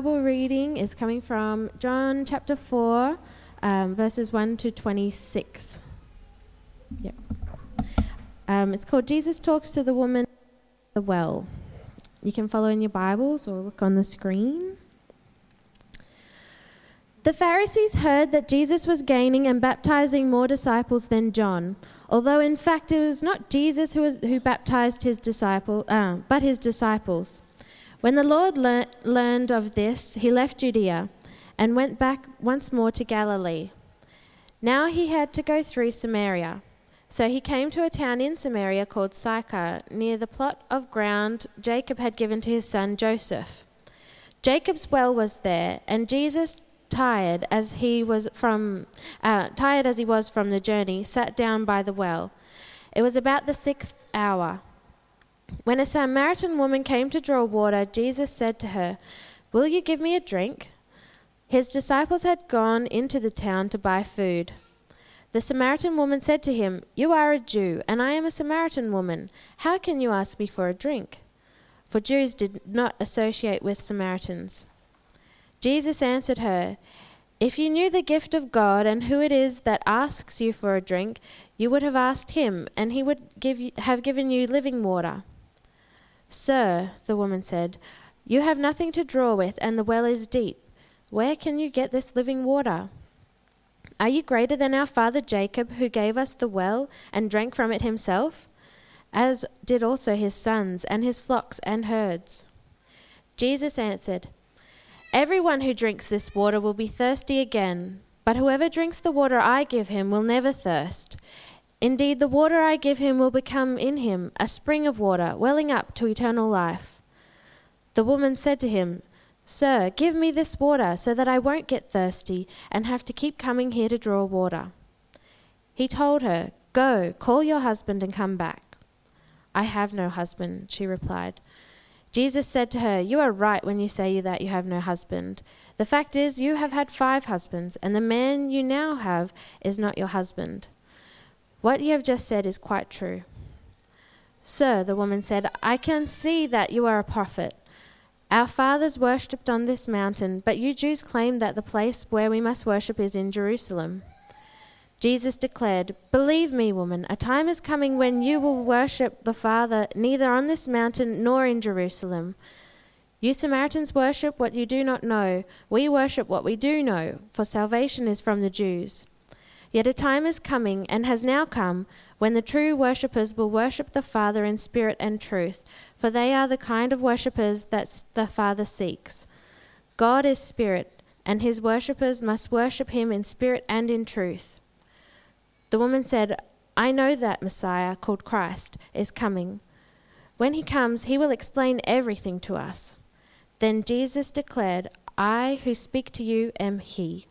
Bible reading is coming from John chapter 4, um, verses 1 to 26. Yep. Um, it's called Jesus Talks to the Woman at the Well. You can follow in your Bibles or look on the screen. The Pharisees heard that Jesus was gaining and baptizing more disciples than John, although in fact it was not Jesus who, was, who baptized his disciple, uh, but his disciples. When the Lord lear- learned of this, he left Judea and went back once more to Galilee. Now he had to go through Samaria. So he came to a town in Samaria called Sychar, near the plot of ground Jacob had given to his son Joseph. Jacob's well was there, and Jesus, tired as he was from uh, tired as he was from the journey, sat down by the well. It was about the sixth hour. When a Samaritan woman came to draw water, Jesus said to her, Will you give me a drink? His disciples had gone into the town to buy food. The Samaritan woman said to him, You are a Jew, and I am a Samaritan woman. How can you ask me for a drink? For Jews did not associate with Samaritans. Jesus answered her, If you knew the gift of God and who it is that asks you for a drink, you would have asked him, and he would give you, have given you living water. Sir, the woman said, you have nothing to draw with, and the well is deep. Where can you get this living water? Are you greater than our father Jacob, who gave us the well and drank from it himself? As did also his sons, and his flocks and herds. Jesus answered, Everyone who drinks this water will be thirsty again, but whoever drinks the water I give him will never thirst. Indeed, the water I give him will become in him a spring of water, welling up to eternal life. The woman said to him, Sir, give me this water so that I won't get thirsty and have to keep coming here to draw water. He told her, Go, call your husband and come back. I have no husband, she replied. Jesus said to her, You are right when you say that you have no husband. The fact is, you have had five husbands, and the man you now have is not your husband. What you have just said is quite true. Sir, the woman said, I can see that you are a prophet. Our fathers worshipped on this mountain, but you Jews claim that the place where we must worship is in Jerusalem. Jesus declared, Believe me, woman, a time is coming when you will worship the Father neither on this mountain nor in Jerusalem. You Samaritans worship what you do not know. We worship what we do know, for salvation is from the Jews. Yet a time is coming, and has now come, when the true worshippers will worship the Father in spirit and truth, for they are the kind of worshippers that the Father seeks. God is spirit, and his worshippers must worship him in spirit and in truth. The woman said, I know that Messiah, called Christ, is coming. When he comes, he will explain everything to us. Then Jesus declared, I who speak to you am he.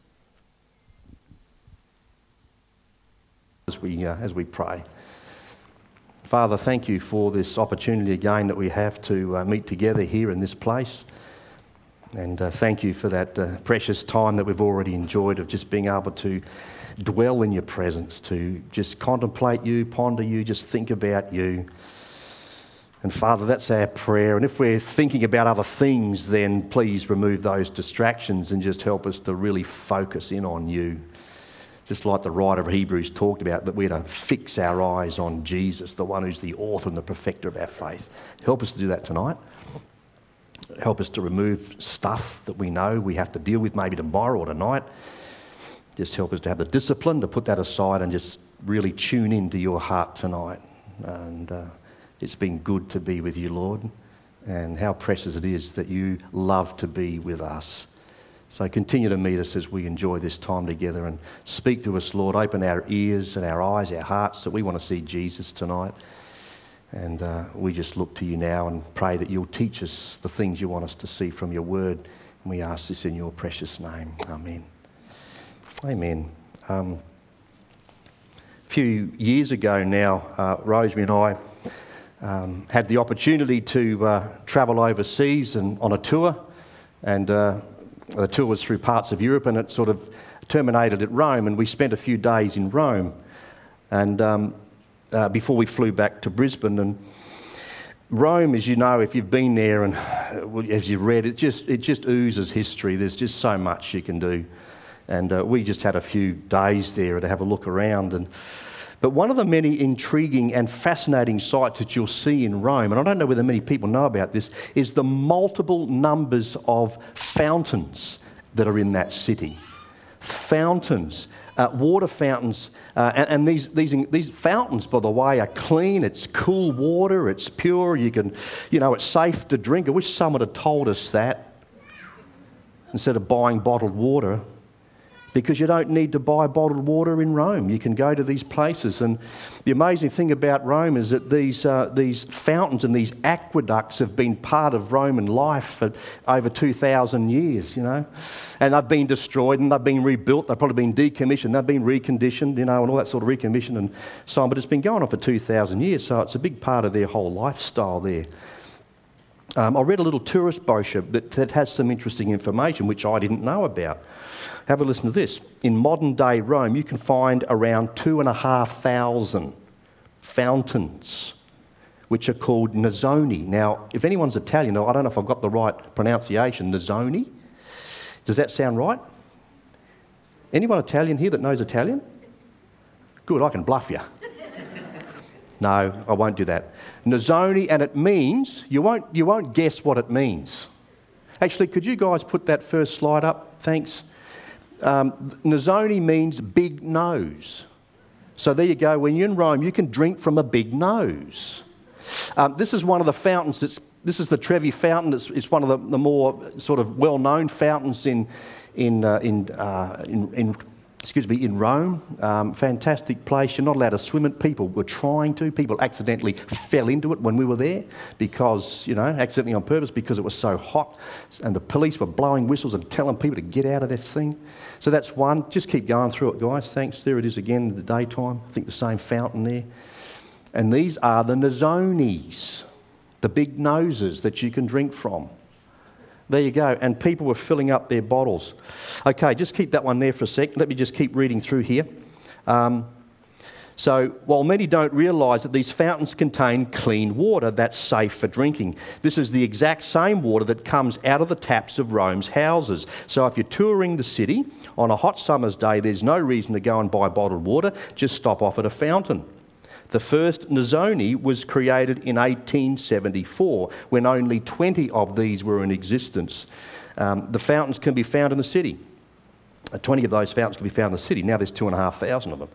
As we, uh, as we pray. Father, thank you for this opportunity again that we have to uh, meet together here in this place. And uh, thank you for that uh, precious time that we've already enjoyed of just being able to dwell in your presence, to just contemplate you, ponder you, just think about you. And Father, that's our prayer. And if we're thinking about other things, then please remove those distractions and just help us to really focus in on you just like the writer of Hebrews talked about, that we're to fix our eyes on Jesus, the one who's the author and the perfecter of our faith. Help us to do that tonight. Help us to remove stuff that we know we have to deal with maybe tomorrow or tonight. Just help us to have the discipline to put that aside and just really tune into your heart tonight. And uh, it's been good to be with you, Lord, and how precious it is that you love to be with us. So continue to meet us as we enjoy this time together and speak to us, Lord. Open our ears and our eyes, our hearts, that we want to see Jesus tonight. And uh, we just look to you now and pray that you'll teach us the things you want us to see from your word. And we ask this in your precious name. Amen. Amen. Um, a few years ago now, uh, Rosemary and I um, had the opportunity to uh, travel overseas and on a tour. And uh, the tour was through parts of Europe and it sort of terminated at Rome, and we spent a few days in Rome. And um, uh, before we flew back to Brisbane, and Rome, as you know, if you've been there, and as you've read, it just, it just oozes history. There's just so much you can do. And uh, we just had a few days there to have a look around. And, but one of the many intriguing and fascinating sights that you'll see in Rome, and I don't know whether many people know about this, is the multiple numbers of fountains that are in that city. Fountains uh, water fountains. Uh, and, and these, these, these fountains, by the way, are clean. It's cool water. It's pure. You can, you know, it's safe to drink. I wish someone had told us that instead of buying bottled water because you don't need to buy bottled water in Rome. You can go to these places. And the amazing thing about Rome is that these, uh, these fountains and these aqueducts have been part of Roman life for over 2,000 years, you know. And they've been destroyed and they've been rebuilt. They've probably been decommissioned. They've been reconditioned, you know, and all that sort of recommission and so on. But it's been going on for 2,000 years, so it's a big part of their whole lifestyle there. Um, I read a little tourist brochure that, that has some interesting information which I didn't know about. Have a listen to this. In modern day Rome, you can find around two and a half thousand fountains, which are called Nasoni. Now, if anyone's Italian, I don't know if I've got the right pronunciation, Nasoni. Does that sound right? Anyone Italian here that knows Italian? Good, I can bluff you. No, I won't do that. Nasoni, and it means, you won't, you won't guess what it means. Actually, could you guys put that first slide up? Thanks. Um, Nasoni means big nose. So there you go. When you're in Rome, you can drink from a big nose. Um, this is one of the fountains that's, this is the Trevi Fountain. It's, it's one of the, the, more sort of well known fountains in, in, uh, in, uh, in, in, excuse me, in Rome. Um, fantastic place. You're not allowed to swim it. People were trying to. People accidentally fell into it when we were there because, you know, accidentally on purpose because it was so hot. And the police were blowing whistles and telling people to get out of this thing. So that's one. Just keep going through it, guys. Thanks. There it is again in the daytime. I think the same fountain there. And these are the Nasonis, the big noses that you can drink from. There you go. And people were filling up their bottles. Okay, just keep that one there for a sec. Let me just keep reading through here. Um, so, while many don't realise that these fountains contain clean water that's safe for drinking, this is the exact same water that comes out of the taps of Rome's houses. So, if you're touring the city on a hot summer's day, there's no reason to go and buy bottled water, just stop off at a fountain. The first Nasoni was created in 1874 when only 20 of these were in existence. Um, the fountains can be found in the city. Uh, 20 of those fountains can be found in the city. Now there's 2,500 of them.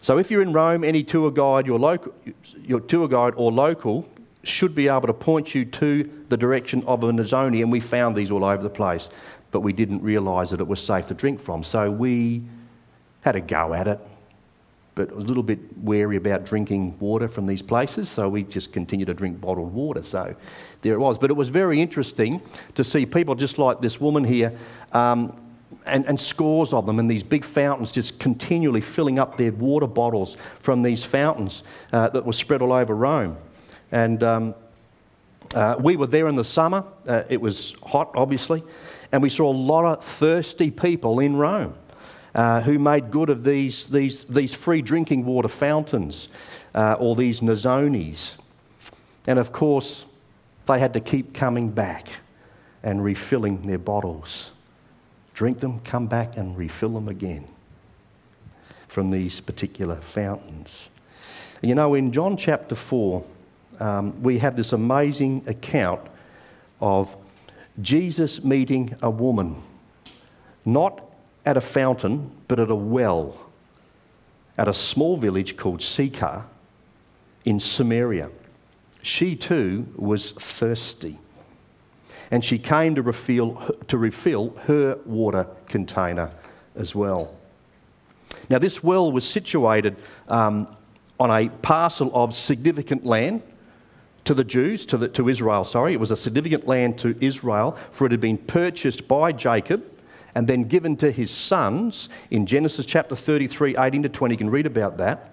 So if you're in Rome, any tour guide, your, local, your tour guide or local should be able to point you to the direction of a Nasoni, and we found these all over the place, but we didn't realise that it was safe to drink from. So we had a go at it, but a little bit wary about drinking water from these places, so we just continued to drink bottled water. So there it was. But it was very interesting to see people just like this woman here, um, and, and, scores of them, and these big fountains just continually filling up their water bottles from these fountains uh, that were spread all over Rome. And um, uh, we were there in the summer, uh, it was hot, obviously, and we saw a lot of thirsty people in Rome uh, who made good of these, these, these free drinking water fountains uh, or these Nasonis. And of course, they had to keep coming back and refilling their bottles. Drink them, come back, and refill them again from these particular fountains. You know, in John chapter 4, um, we have this amazing account of Jesus meeting a woman, not at a fountain, but at a well at a small village called Sychar in Samaria. She too was thirsty. And she came to refill, to refill her water container as well. Now, this well was situated um, on a parcel of significant land to the Jews, to, the, to Israel, sorry. It was a significant land to Israel, for it had been purchased by Jacob and then given to his sons in Genesis chapter 33, 18 to 20. You can read about that.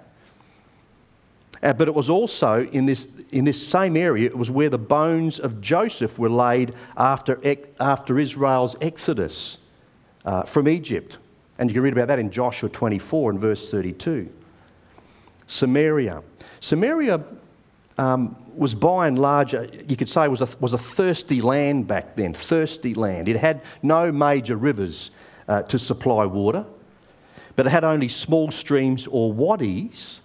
Uh, but it was also in this, in this same area, it was where the bones of Joseph were laid after, after Israel's exodus uh, from Egypt. And you can read about that in Joshua 24 and verse 32. Samaria. Samaria um, was by and large, you could say, was a, was a thirsty land back then, thirsty land. It had no major rivers uh, to supply water, but it had only small streams or wadis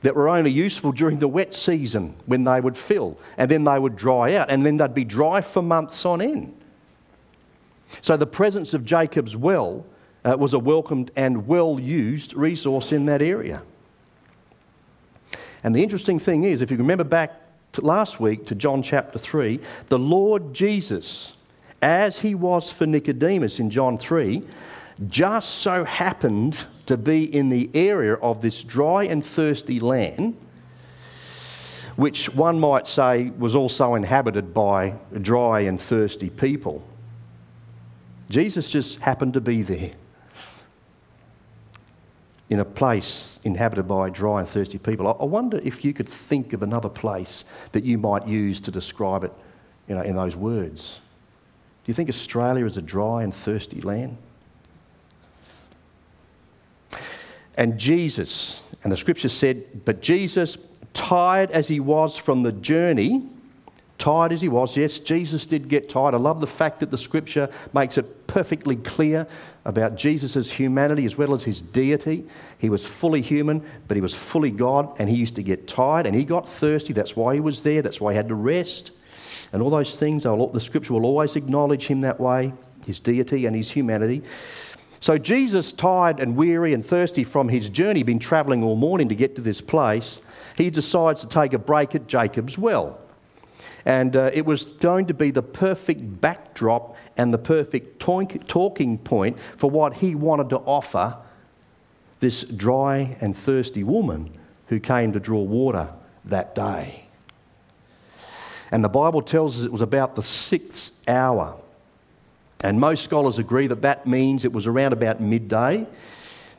that were only useful during the wet season when they would fill, and then they would dry out, and then they'd be dry for months on end. So the presence of Jacob's well uh, was a welcomed and well used resource in that area. And the interesting thing is, if you remember back last week to John chapter 3, the Lord Jesus, as he was for Nicodemus in John 3, just so happened to be in the area of this dry and thirsty land, which one might say was also inhabited by dry and thirsty people. Jesus just happened to be there in a place inhabited by dry and thirsty people. I wonder if you could think of another place that you might use to describe it you know, in those words. Do you think Australia is a dry and thirsty land? And Jesus, and the scripture said, but Jesus, tired as he was from the journey, tired as he was, yes, Jesus did get tired. I love the fact that the scripture makes it perfectly clear about Jesus' humanity as well as his deity. He was fully human, but he was fully God, and he used to get tired and he got thirsty. That's why he was there, that's why he had to rest. And all those things, the scripture will always acknowledge him that way, his deity and his humanity. So, Jesus, tired and weary and thirsty from his journey, been travelling all morning to get to this place, he decides to take a break at Jacob's well. And uh, it was going to be the perfect backdrop and the perfect talking point for what he wanted to offer this dry and thirsty woman who came to draw water that day. And the Bible tells us it was about the sixth hour. And most scholars agree that that means it was around about midday.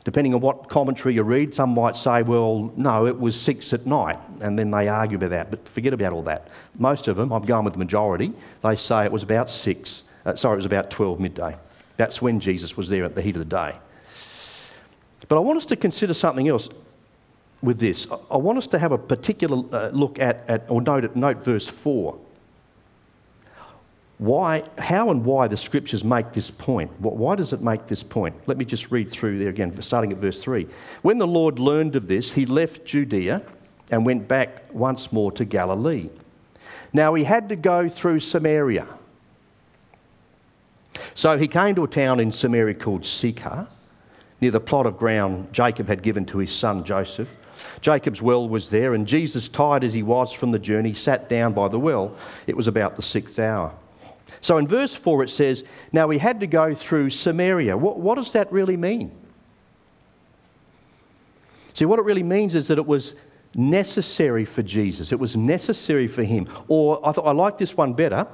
Depending on what commentary you read, some might say, well, no, it was six at night, and then they argue about that. But forget about all that. Most of them, I'm going with the majority, they say it was about six, uh, sorry, it was about 12 midday. That's when Jesus was there at the heat of the day. But I want us to consider something else with this. I want us to have a particular uh, look at, at or note, note verse 4 why, how and why the scriptures make this point. Why does it make this point? Let me just read through there again, starting at verse 3. When the Lord learned of this, he left Judea and went back once more to Galilee. Now he had to go through Samaria. So he came to a town in Samaria called Sychar, near the plot of ground Jacob had given to his son Joseph. Jacob's well was there, and Jesus, tired as he was from the journey, sat down by the well. It was about the sixth hour. So in verse 4 it says, Now we had to go through Samaria. What, what does that really mean? See, what it really means is that it was necessary for Jesus, it was necessary for him. Or I, thought, I like this one better,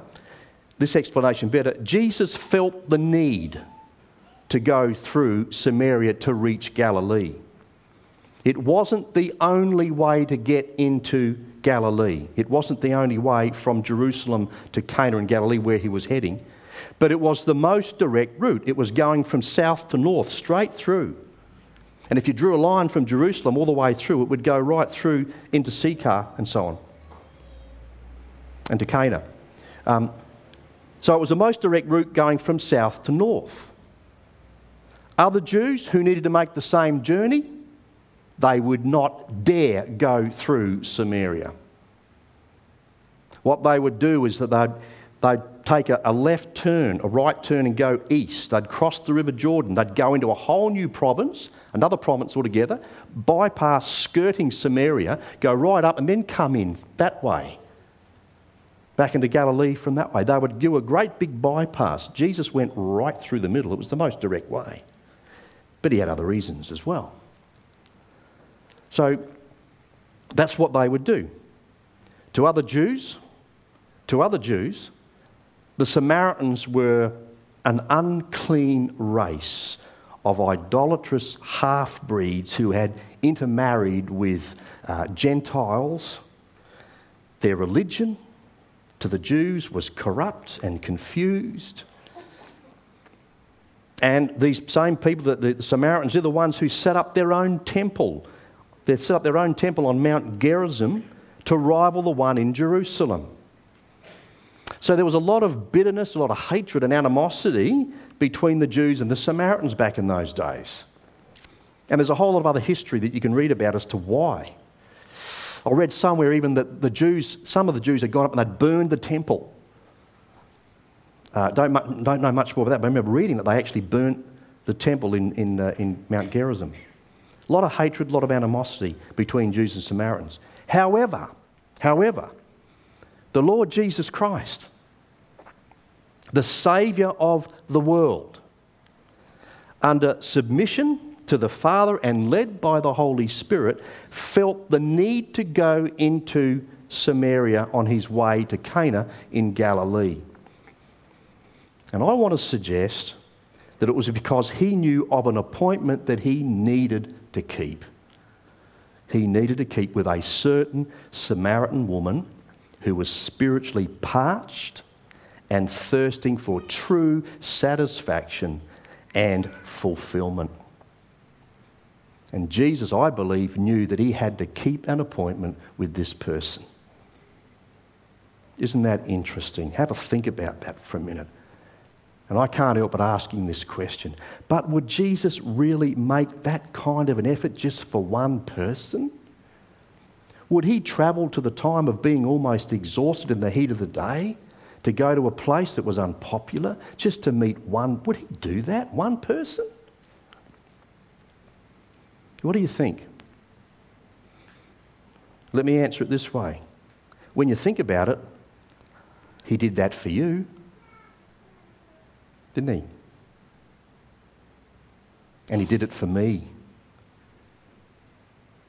this explanation better. Jesus felt the need to go through Samaria to reach Galilee. It wasn't the only way to get into Galilee. It wasn't the only way from Jerusalem to Cana in Galilee where he was heading, but it was the most direct route. It was going from south to north, straight through. And if you drew a line from Jerusalem all the way through, it would go right through into Sychar and so on, and to Cana. Um, so it was the most direct route going from south to north. Other Jews who needed to make the same journey they would not dare go through Samaria. What they would do is that they'd, they'd take a, a, left turn, a right turn, and go east. They'd cross the River Jordan. They'd go into a whole new province, another province altogether, bypass skirting Samaria, go right up, and then come in that way. Back into Galilee from that way. They would do a great big bypass. Jesus went right through the middle. It was the most direct way. But he had other reasons as well. So that's what they would do. To other Jews, to other Jews, the Samaritans were an unclean race of idolatrous half breeds who had intermarried with uh, Gentiles. Their religion to the Jews was corrupt and confused. And these same people, the, the Samaritans, are the ones who set up their own temple they set up their own temple on Mount Gerizim to rival the one in Jerusalem. So there was a lot of bitterness, a lot of hatred and animosity between the Jews and the Samaritans back in those days. And there's a whole lot of other history that you can read about as to why. I read somewhere even that the Jews, some of the Jews had gone up and they'd burned the temple. Uh, don't, don't know much more about that, but I remember reading that they actually burnt the temple in, in, uh, in Mount Gerizim. A lot of hatred, a lot of animosity between Jews and Samaritans. However, however, the Lord Jesus Christ, the Saviour of the world, under submission to the Father and led by the Holy Spirit, felt the need to go into Samaria on his way to Cana in Galilee. And I want to suggest that it was because he knew of an appointment that he needed to keep. He needed to keep with a certain Samaritan woman who was spiritually parched and thirsting for true satisfaction and fulfillment. And Jesus, I believe, knew that he had to keep an appointment with this person. Isn't that interesting? Have a think about that for a minute. And I can't help but asking this question. But would Jesus really make that kind of an effort just for one person? Would he travel to the time of being almost exhausted in the heat of the day to go to a place that was unpopular just to meet one? Would he do that? One person? What do you think? Let me answer it this way. When you think about it, he did that for you, didn't he? And he did it for me.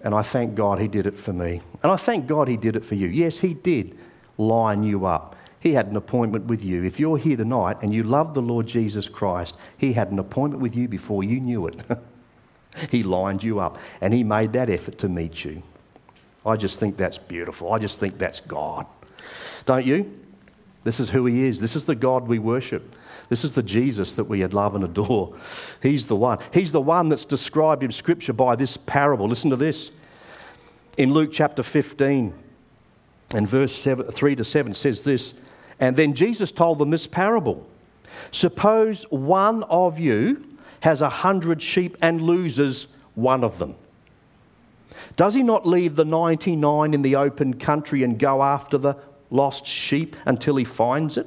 And I thank God he did it for me. And I thank God he did it for you. Yes, he did line you up. He had an appointment with you. If you're here tonight and you love the Lord Jesus Christ, he had an appointment with you before you knew it. He lined you up and He made that effort to meet you. I just think that's beautiful. I just think that's God. Don't you? This is who He is. This is the God we worship. This is the Jesus that we love and adore. He's the one. He's the one that's described in Scripture by this parable. Listen to this. In Luke chapter 15 and verse seven, 3 to 7 says this And then Jesus told them this parable Suppose one of you has a hundred sheep and loses one of them? Does he not leave the 99 in the open country and go after the lost sheep until he finds it?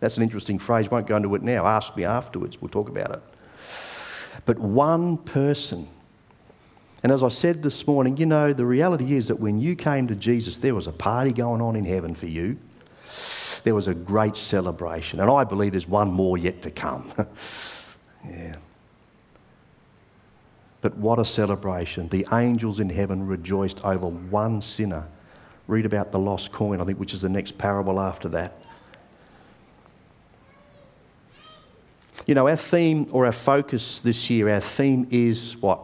That's an interesting phrase. Won't go into it now. Ask me afterwards. We'll talk about it. But one person. And as I said this morning, you know, the reality is that when you came to Jesus, there was a party going on in heaven for you. There was a great celebration. And I believe there's one more yet to come. yeah. But what a celebration. The angels in heaven rejoiced over one sinner. Read about the lost coin, I think, which is the next parable after that. You know, our theme or our focus this year, our theme is what?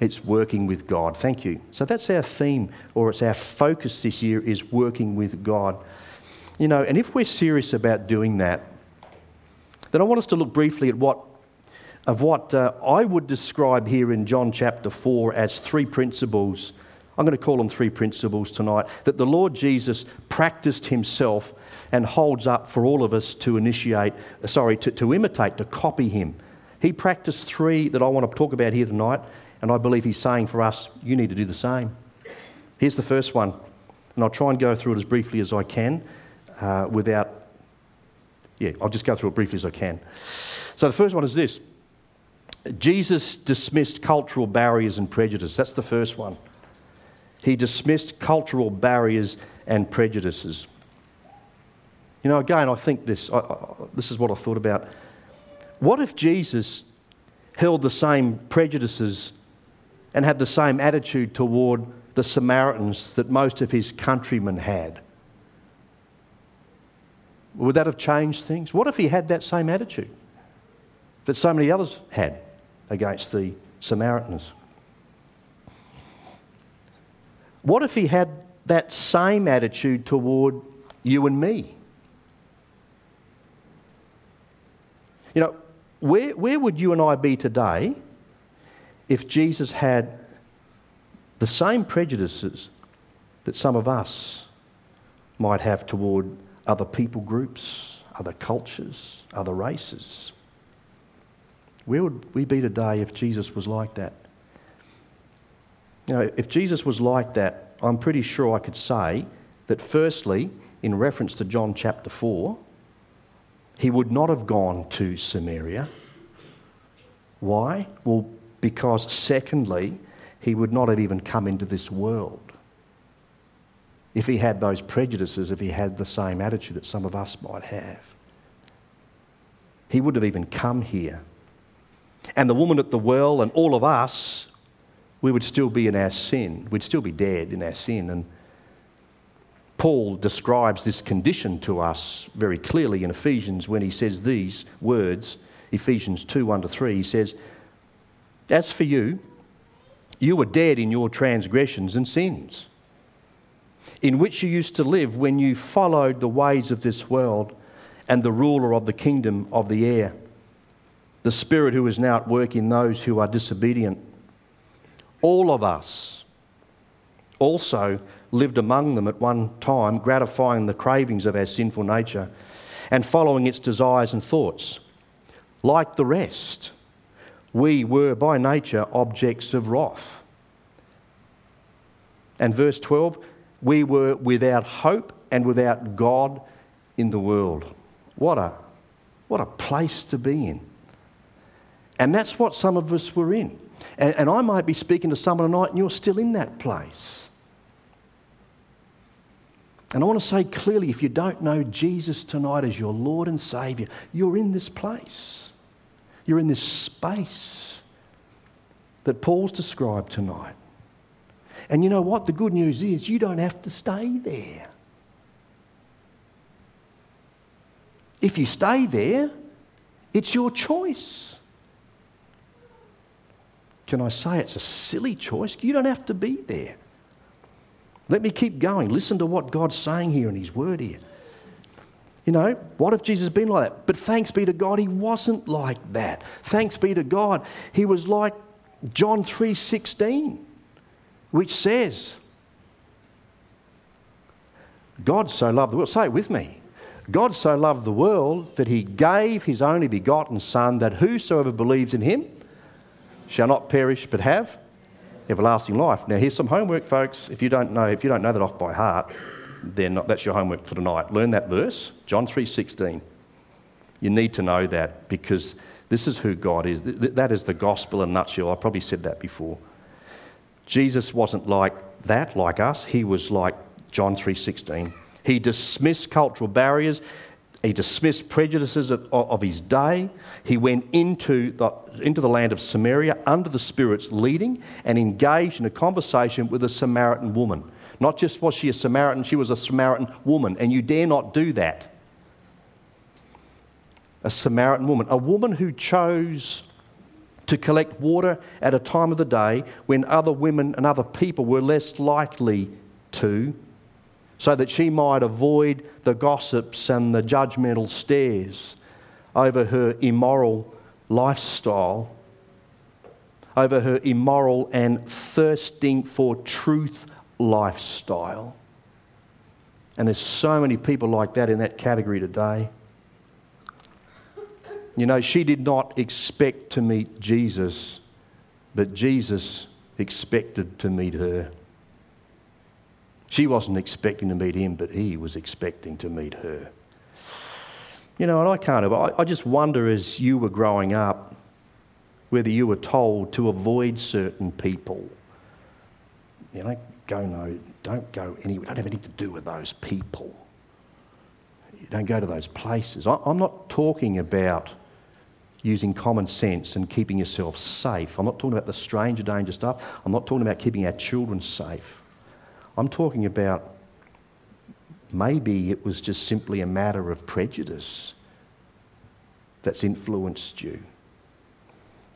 It's working with God. Thank you. So that's our theme, or it's our focus this year is working with God. You know, and if we're serious about doing that, then I want us to look briefly at what of what uh, I would describe here in John chapter 4 as three principles. I'm going to call them three principles tonight that the Lord Jesus practiced himself and holds up for all of us to initiate, uh, sorry, to, to imitate, to copy him. He practiced three that I want to talk about here tonight, and I believe he's saying for us, you need to do the same. Here's the first one, and I'll try and go through it as briefly as I can uh, without, yeah, I'll just go through it briefly as I can. So the first one is this Jesus dismissed cultural barriers and prejudice. That's the first one. He dismissed cultural barriers and prejudices. You know, again, I think this, I, I, this is what I thought about. What if Jesus held the same prejudices and had the same attitude toward the Samaritans that most of his countrymen had? Would that have changed things? What if he had that same attitude that so many others had against the Samaritans? What if he had that same attitude toward you and me? You know, where, where would you and I be today if Jesus had the same prejudices that some of us might have toward other people groups, other cultures, other races? Where would we be today if Jesus was like that? You know, if Jesus was like that, I'm pretty sure I could say that, firstly, in reference to John chapter 4, he would not have gone to Samaria. Why? Well, because, secondly, he would not have even come into this world. If he had those prejudices, if he had the same attitude that some of us might have, he wouldn't have even come here. And the woman at the well and all of us, we would still be in our sin. We'd still be dead in our sin. And Paul describes this condition to us very clearly in Ephesians when he says these words Ephesians 2 1 to 3. He says, As for you, you were dead in your transgressions and sins, in which you used to live when you followed the ways of this world and the ruler of the kingdom of the air, the spirit who is now at work in those who are disobedient. All of us also lived among them at one time, gratifying the cravings of our sinful nature and following its desires and thoughts. Like the rest, we were by nature objects of wrath. And verse 12, we were without hope and without God in the world. What a, what a place to be in. And that's what some of us were in. And, and I might be speaking to someone tonight and you're still in that place. And I want to say clearly if you don't know Jesus tonight as your Lord and Saviour, you're in this place. You're in this space that Paul's described tonight. And you know what? The good news is you don't have to stay there. If you stay there, it's your choice. Can I say it's a silly choice? You don't have to be there. Let me keep going. Listen to what God's saying here in His Word here. You know, what if Jesus had been like that? But thanks be to God, he wasn't like that. Thanks be to God, he was like John 3:16, which says, God so loved the world. Say it with me. God so loved the world that he gave his only begotten Son, that whosoever believes in him shall not perish but have everlasting life. Now, here's some homework, folks. If you don't know, if you don't know that off by heart, then that's your homework for tonight. Learn that verse, John 3:16. You need to know that because this is who God is. That is the gospel in a nutshell. I probably said that before. Jesus wasn't like that, like us. He was like John 3:16. He dismissed cultural barriers he dismissed prejudices of, of, his day. He went into the, into the land of Samaria under the Spirit's leading and engaged in a conversation with a Samaritan woman. Not just was she a Samaritan, she was a Samaritan woman, and you dare not do that. A Samaritan woman, a woman who chose to collect water at a time of the day when other women and other people were less likely to so that she might avoid the gossips and the judgmental stares over her immoral lifestyle, over her immoral and thirsting for truth lifestyle. And there's so many people like that in that category today. You know, she did not expect to meet Jesus, but Jesus expected to meet her. She wasn't expecting to meet him, but he was expecting to meet her. You know, and I can't, I, I just wonder as you were growing up whether you were told to avoid certain people. You know, go no, don't go anywhere, don't have anything to do with those people. You don't go to those places. I, I'm not talking about using common sense and keeping yourself safe. I'm not talking about the stranger danger stuff. I'm not talking about keeping our children safe. I'm talking about maybe it was just simply a matter of prejudice that's influenced you.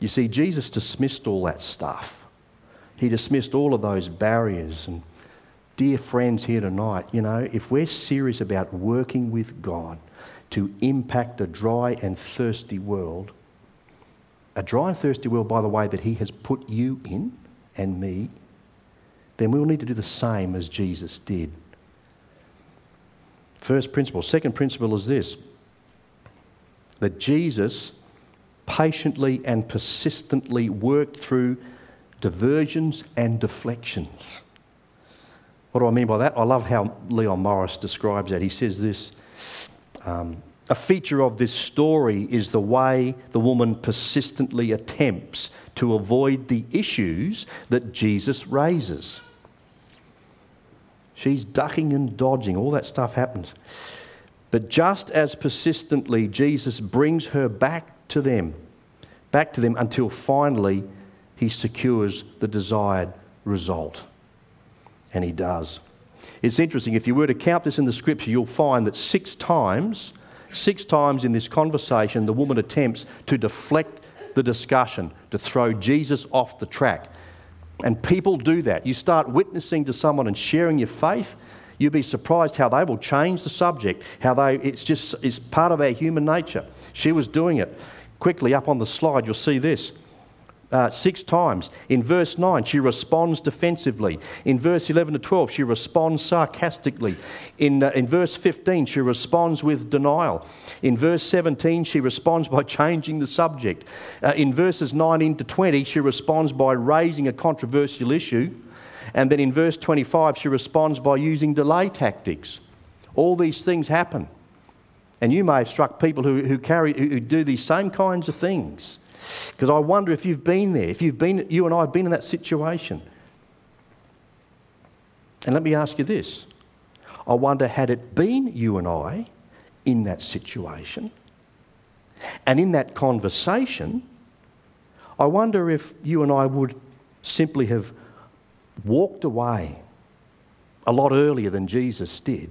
You see, Jesus dismissed all that stuff. He dismissed all of those barriers. And, dear friends here tonight, you know, if we're serious about working with God to impact a dry and thirsty world, a dry and thirsty world, by the way, that He has put you in and me, then we will need to do the same as Jesus did. First principle. Second principle is this that Jesus patiently and persistently worked through diversions and deflections. What do I mean by that? I love how Leon Morris describes that. He says this um, A feature of this story is the way the woman persistently attempts to avoid the issues that Jesus raises. She's ducking and dodging, all that stuff happens. But just as persistently, Jesus brings her back to them, back to them until finally he secures the desired result. And he does. It's interesting, if you were to count this in the scripture, you'll find that six times, six times in this conversation, the woman attempts to deflect the discussion, to throw Jesus off the track. And people do that. You start witnessing to someone and sharing your faith, you'd be surprised how they will change the subject, how they, it's just, it's part of our human nature. She was doing it. Quickly, up on the slide, you'll see this. Uh, six times. In verse 9, she responds defensively. In verse 11 to 12, she responds sarcastically. In, uh, in verse 15, she responds with denial. In verse 17, she responds by changing the subject. Uh, in verses 19 to 20, she responds by raising a controversial issue. And then in verse 25, she responds by using delay tactics. All these things happen. And you may have struck people who, who, carry, who do these same kinds of things. Because I wonder if you've been there, if you've been, you and I have been in that situation. And let me ask you this I wonder, had it been you and I in that situation and in that conversation, I wonder if you and I would simply have walked away a lot earlier than Jesus did,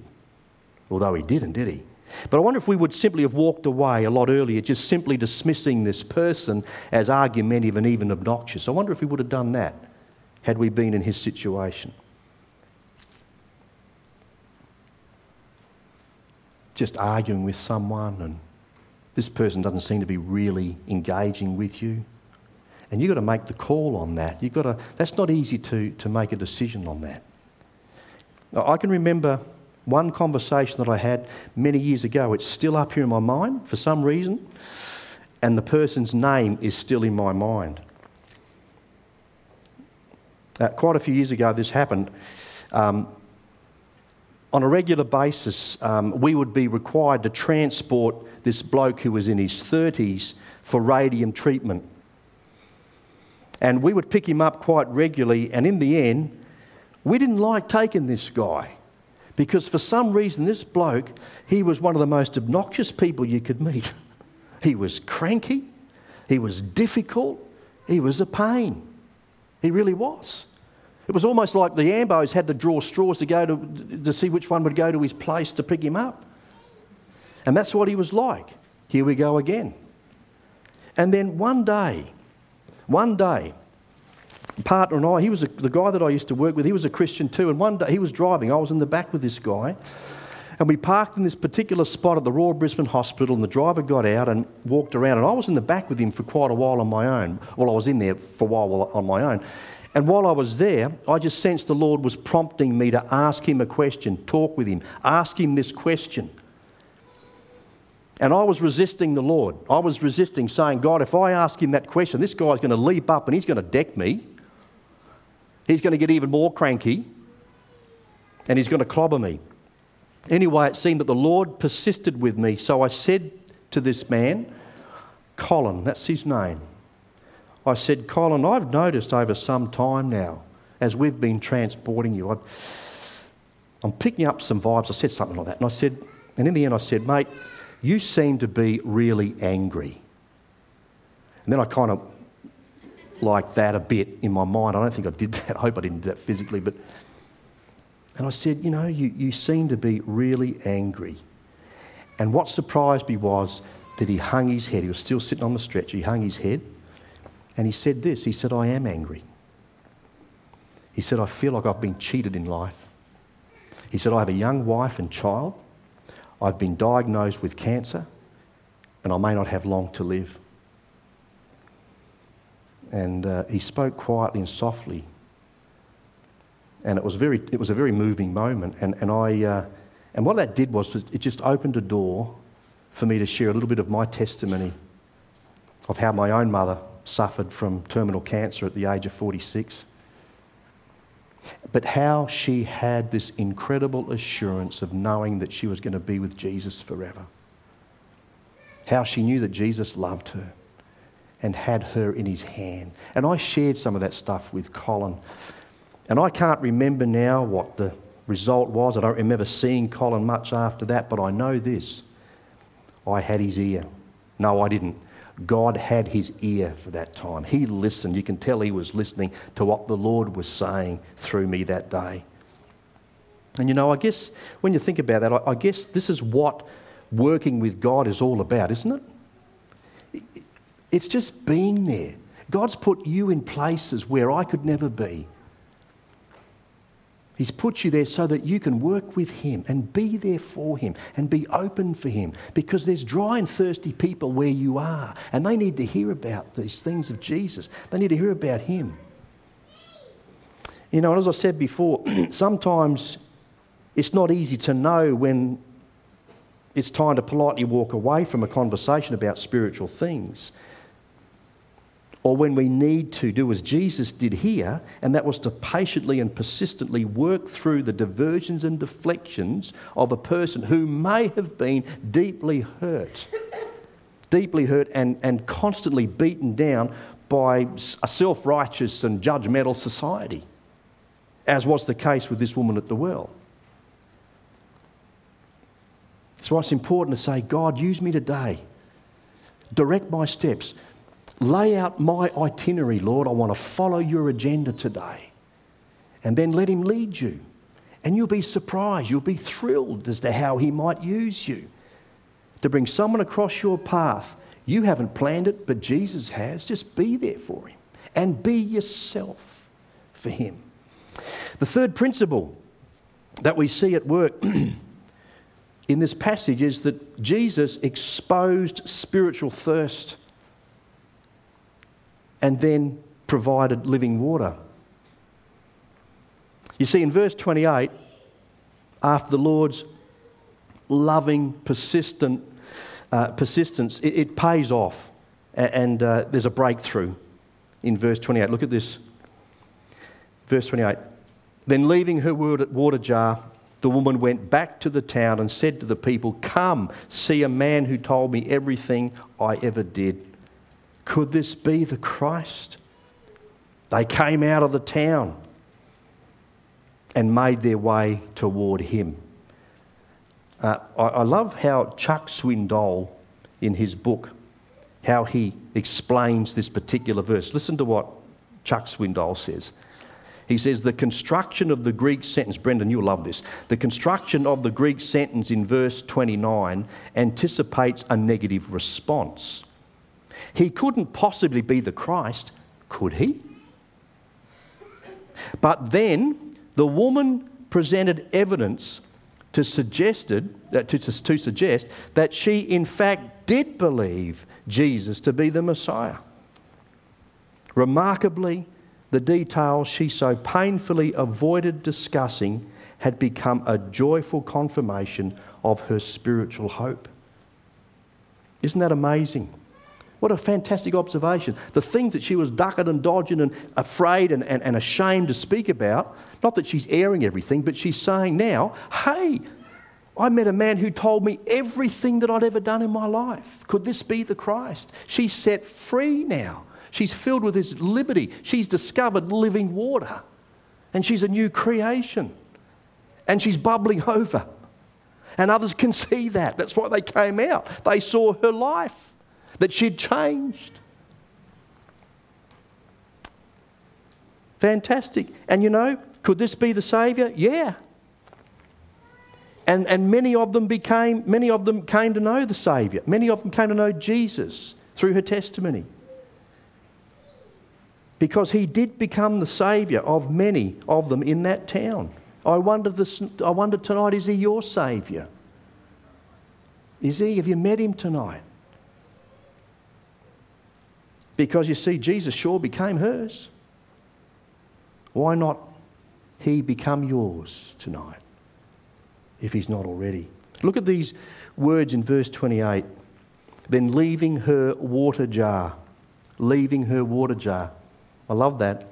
although he didn't, did he? But I wonder if we would simply have walked away a lot earlier, just simply dismissing this person as argumentative and even obnoxious. I wonder if we would have done that had we been in his situation. Just arguing with someone, and this person doesn't seem to be really engaging with you. And you've got to make the call on that. You've got to, that's not easy to, to make a decision on that. I can remember one conversation that I had many years ago. It's still up here in my mind for some reason, and the person's name is still in my mind. Uh, quite a few years ago, this happened. Um, on a regular basis, um, we would be required to transport this bloke who was in his 30s for radium treatment. And we would pick him up quite regularly, and in the end, we didn't like taking this guy. Because for some reason, this bloke, he was one of the most obnoxious people you could meet. he was cranky, he was difficult, he was a pain. He really was. It was almost like the Ambos had to draw straws to go to, to see which one would go to his place to pick him up. And that's what he was like. Here we go again. And then one day, one day, partner and I, he was a, the guy that I used to work with, he was a Christian too. And one day he was driving, I was in the back with this guy. And we parked in this particular spot at the Royal Brisbane Hospital, and the driver got out and walked around. And I was in the back with him for quite a while on my own. Well, I was in there for a while on my own. And while I was there, I just sensed the Lord was prompting me to ask him a question, talk with him, ask him this question. And I was resisting the Lord. I was resisting, saying, God, if I ask him that question, this guy's going to leap up and he's going to deck me he's going to get even more cranky and he's going to clobber me. Anyway, it seemed that the Lord persisted with me. So I said to this man, Colin, that's his name. I said, Colin, I've noticed over some time now, as we've been transporting you, I, I'm picking up some vibes. I said something like that. And I said, and in the end, I said, mate, you seem to be really angry. And then I kind of like that a bit in my mind. I don't think I did that. I hope I didn't do that physically, but And I said, You know, you, you seem to be really angry. And what surprised me was that he hung his head. He was still sitting on the stretcher. He hung his head and he said this He said, I am angry. He said, I feel like I've been cheated in life. He said, I have a young wife and child. I've been diagnosed with cancer and I may not have long to live. And uh, he spoke quietly and softly. And it was, very, it was a very moving moment. And, and, I, uh, and what that did was it just opened a door for me to share a little bit of my testimony of how my own mother suffered from terminal cancer at the age of 46. But how she had this incredible assurance of knowing that she was going to be with Jesus forever. How she knew that Jesus loved her and had her in his hand. And I shared some of that stuff with Colin. And I can't remember now what the result was. I don't remember seeing Colin much after that, but I know this I had his ear. No, I didn't. God had his ear for that time. He listened. You can tell he was listening to what the Lord was saying through me that day. And you know, I guess when you think about that, I, guess this is what working with God is all about, isn't it? It's just being there. God's put you in places where I could never be. He's put you there so that you can work with Him and be there for Him and be open for Him because there's dry and thirsty people where you are and they need to hear about these things of Jesus. They need to hear about Him. You know, as I said before, sometimes it's not easy to know when it's time to politely walk away from a conversation about spiritual things or when we need to do as Jesus did here, and that was to patiently and persistently work through the diversions and deflections of a person who may have been deeply hurt, deeply hurt and, and constantly beaten down by a self righteous and judgmental society, as was the case with this woman at the well. That's why it's important to say, God, use me today. Direct my steps. Lay out my itinerary, Lord. I want to follow your agenda today. And then let Him lead you. And you'll be surprised, you'll be thrilled as to how He might use you to bring someone across your path. You haven't planned it, but Jesus has. Just be there for Him and be yourself for Him. The third principle that we see at work in this passage is that Jesus exposed spiritual thirst and then provided living water. You see, in verse 28, after the Lord's loving, persistent uh, persistence, it, it, pays off, and uh, there's a breakthrough in verse 28. Look at this. Verse 28. Then, leaving her water jar, the woman went back to the town and said to the people, Come, see a man who told me everything I ever did. Could this be the Christ? They came out of the town and made their way toward him. Uh, I, I love how Chuck Swindoll, in his book, how he explains this particular verse. Listen to what Chuck Swindoll says. He says, The construction of the Greek sentence, Brendan, you'll love this. The construction of the Greek sentence in verse 29 anticipates a negative response. He couldn't possibly be the Christ, could he? But then the woman presented evidence to, suggested, uh, to, to suggest that she, in fact, did believe Jesus to be the Messiah. Remarkably, the details she so painfully avoided discussing had become a joyful confirmation of her spiritual hope. Isn't that amazing? What a fantastic observation. The things that she was ducking and dodging and afraid and, and, and ashamed to speak about, not that she's airing everything, but she's saying now, hey, I met a man who told me everything that I'd ever done in my life. Could this be the Christ? She's set free now. She's filled with His liberty. She's discovered living water. And she's a new creation. And she's bubbling over. And others can see that. That's why they came out. They saw her life that she'd changed. Fantastic. And you know, could this be the Saviour? Yeah. And, and many of them became, many of them came to know the Saviour. Many of them came to know Jesus through her testimony. Because he did become the Saviour of many of them in that town. I wonder, this, I wonder tonight, is he your Saviour? Is he? Have you met him tonight? Because you see, Jesus sure became hers. Why not he become yours tonight if he's not already? Look at these words in verse 28. Then leaving her water jar. Leaving her water jar. I love that.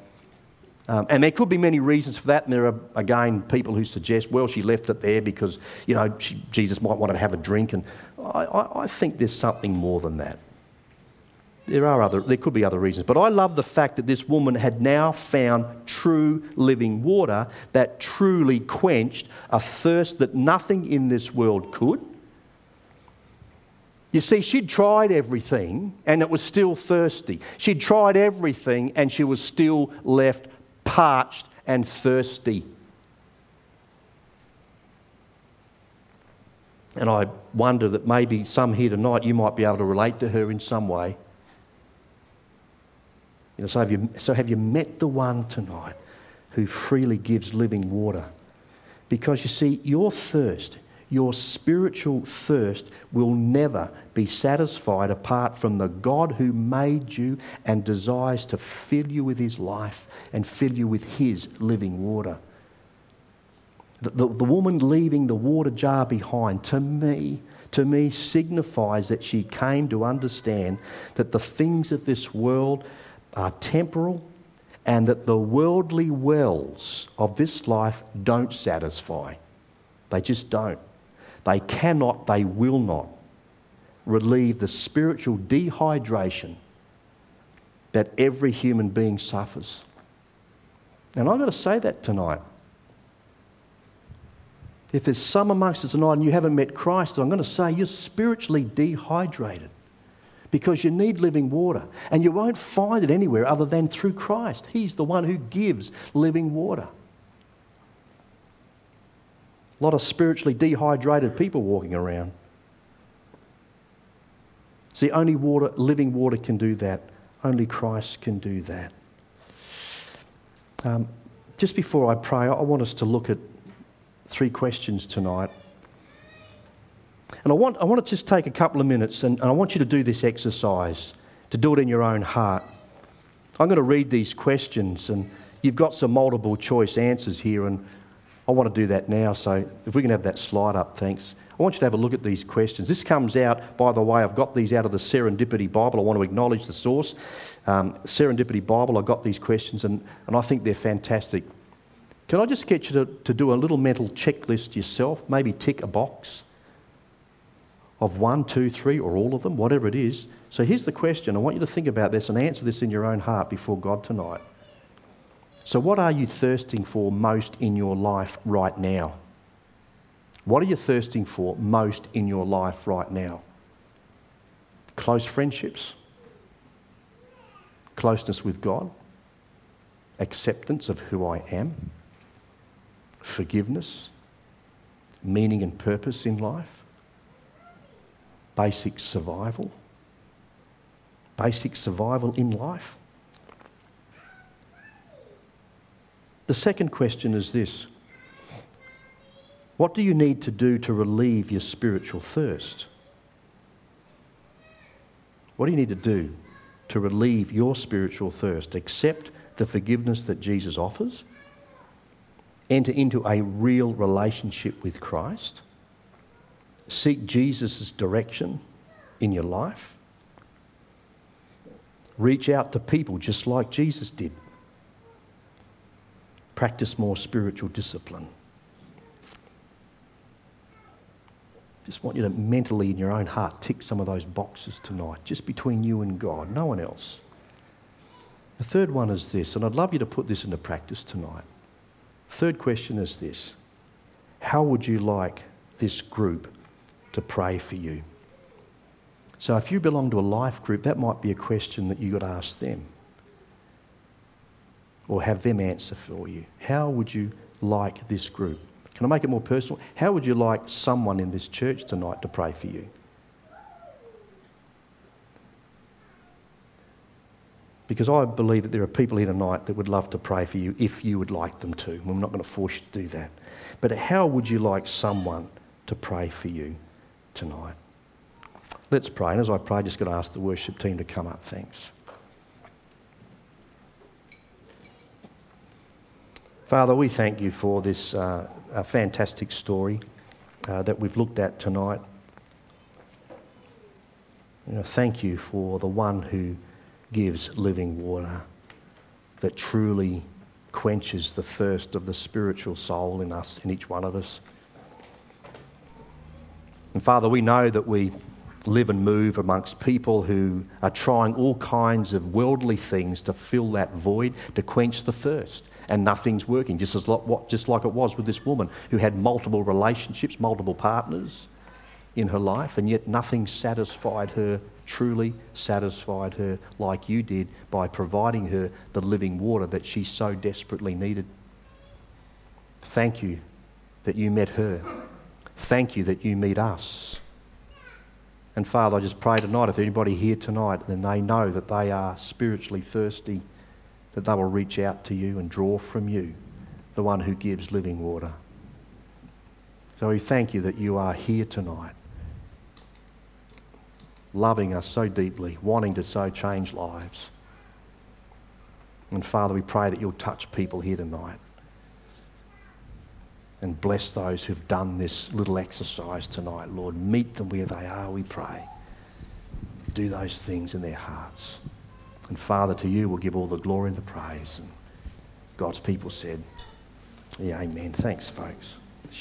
Um, and there could be many reasons for that. And there are, again, people who suggest, well, she left it there because, you know, she, Jesus might want to have a drink. And I, I, I think there's something more than that. There are other, there could be other reasons. But I love the fact that this woman had now found true living water that truly quenched a thirst that nothing in this world could. You see, she'd tried everything and it was still thirsty. She'd tried everything and she was still left parched and thirsty. And I wonder that maybe some here tonight you might be able to relate to her in some way. You know, so, have you, so have you met the one tonight who freely gives living water? Because you see, your thirst, your spiritual thirst, will never be satisfied apart from the God who made you and desires to fill you with his life and fill you with his living water. The, the, the woman leaving the water jar behind, to me, to me signifies that she came to understand that the things of this world are temporal and that the worldly wells of this life don't satisfy. They just don't. They cannot, they will not relieve the spiritual dehydration that every human being suffers. And I've got to say that tonight. If there's some amongst us tonight and you haven't met Christ, I'm going to say you're spiritually dehydrated because you need living water. And you won't find it anywhere other than through Christ. He's the one who gives living water. A lot of spiritually dehydrated people walking around. See, only water, living water can do that. Only Christ can do that. Um, just before I pray, I want us to look at three questions tonight. And I want, I want to just take a couple of minutes and, and I want you to do this exercise, to do it in your own heart. I'm going to read these questions, and you've got some multiple choice answers here, and I want to do that now. So if we can have that slide up, thanks. I want you to have a look at these questions. This comes out, by the way, I've got these out of the Serendipity Bible. I want to acknowledge the source. Um, Serendipity Bible, I got these questions, and, and I think they're fantastic. Can I just get you to, to do a little mental checklist yourself? Maybe tick a box of one, two, three, or all of them, whatever it is. So here's the question. I want you to think about this and answer this in your own heart before God tonight. So, what are you thirsting for most in your life right now? What are you thirsting for most in your life right now? Close friendships, closeness with God, acceptance of who I am, forgiveness, meaning and purpose in life basic survival, basic survival in life. The second question is this What do you need to do to relieve your spiritual thirst? What do you need to do to relieve your spiritual thirst? Accept the forgiveness that Jesus offers, enter into a real relationship with Christ, Seek Jesus' direction in your life. Reach out to people just like Jesus did. Practice more spiritual discipline. Just want you to mentally, in your own heart, tick some of those boxes tonight, just between you and God, no one else. The third one is this, and I'd love you to put this into practice tonight. Third question is this How would you like this group to pray for you. So if you belong to a life group, that might be a question that you could ask them or have them answer for you. How would you like this group? Can I make it more personal? How would you like someone in this church tonight to pray for you? Because I believe that there are people here tonight that would love to pray for you if you would like them to. We're not going to force you to do that. But how would you like someone to pray for you tonight? Let's pray. And as I pray, I'm just going to ask the worship team to come up. Thanks. Father, we thank you for this uh, fantastic story uh, that we've looked at tonight. You know, thank you for the one who gives living water that truly quenches the thirst of the spiritual soul in us, in each one of us. And Father, we know that we live and move amongst people who are trying all kinds of worldly things to fill that void, to quench the thirst, and nothing's working, just, as just like it was with this woman who had multiple relationships, multiple partners in her life, and yet nothing satisfied her truly satisfied her like you did by providing her the living water that she so desperately needed. Thank you that you met her. Thank you that you meet us. And Father, I just pray tonight, if anybody here tonight, then they know that they are spiritually thirsty, that they will reach out to you and draw from you, the one who gives living water. So we thank you that you are here tonight loving us so deeply, wanting to so change lives. And Father, we pray that you'll touch people here tonight and bless those who've done this little exercise tonight, Lord. Meet them where they are, we pray. Do those things in their hearts. And Father, to you we'll give all the glory and the praise. And God's people said, Yeah, amen. Thanks, folks.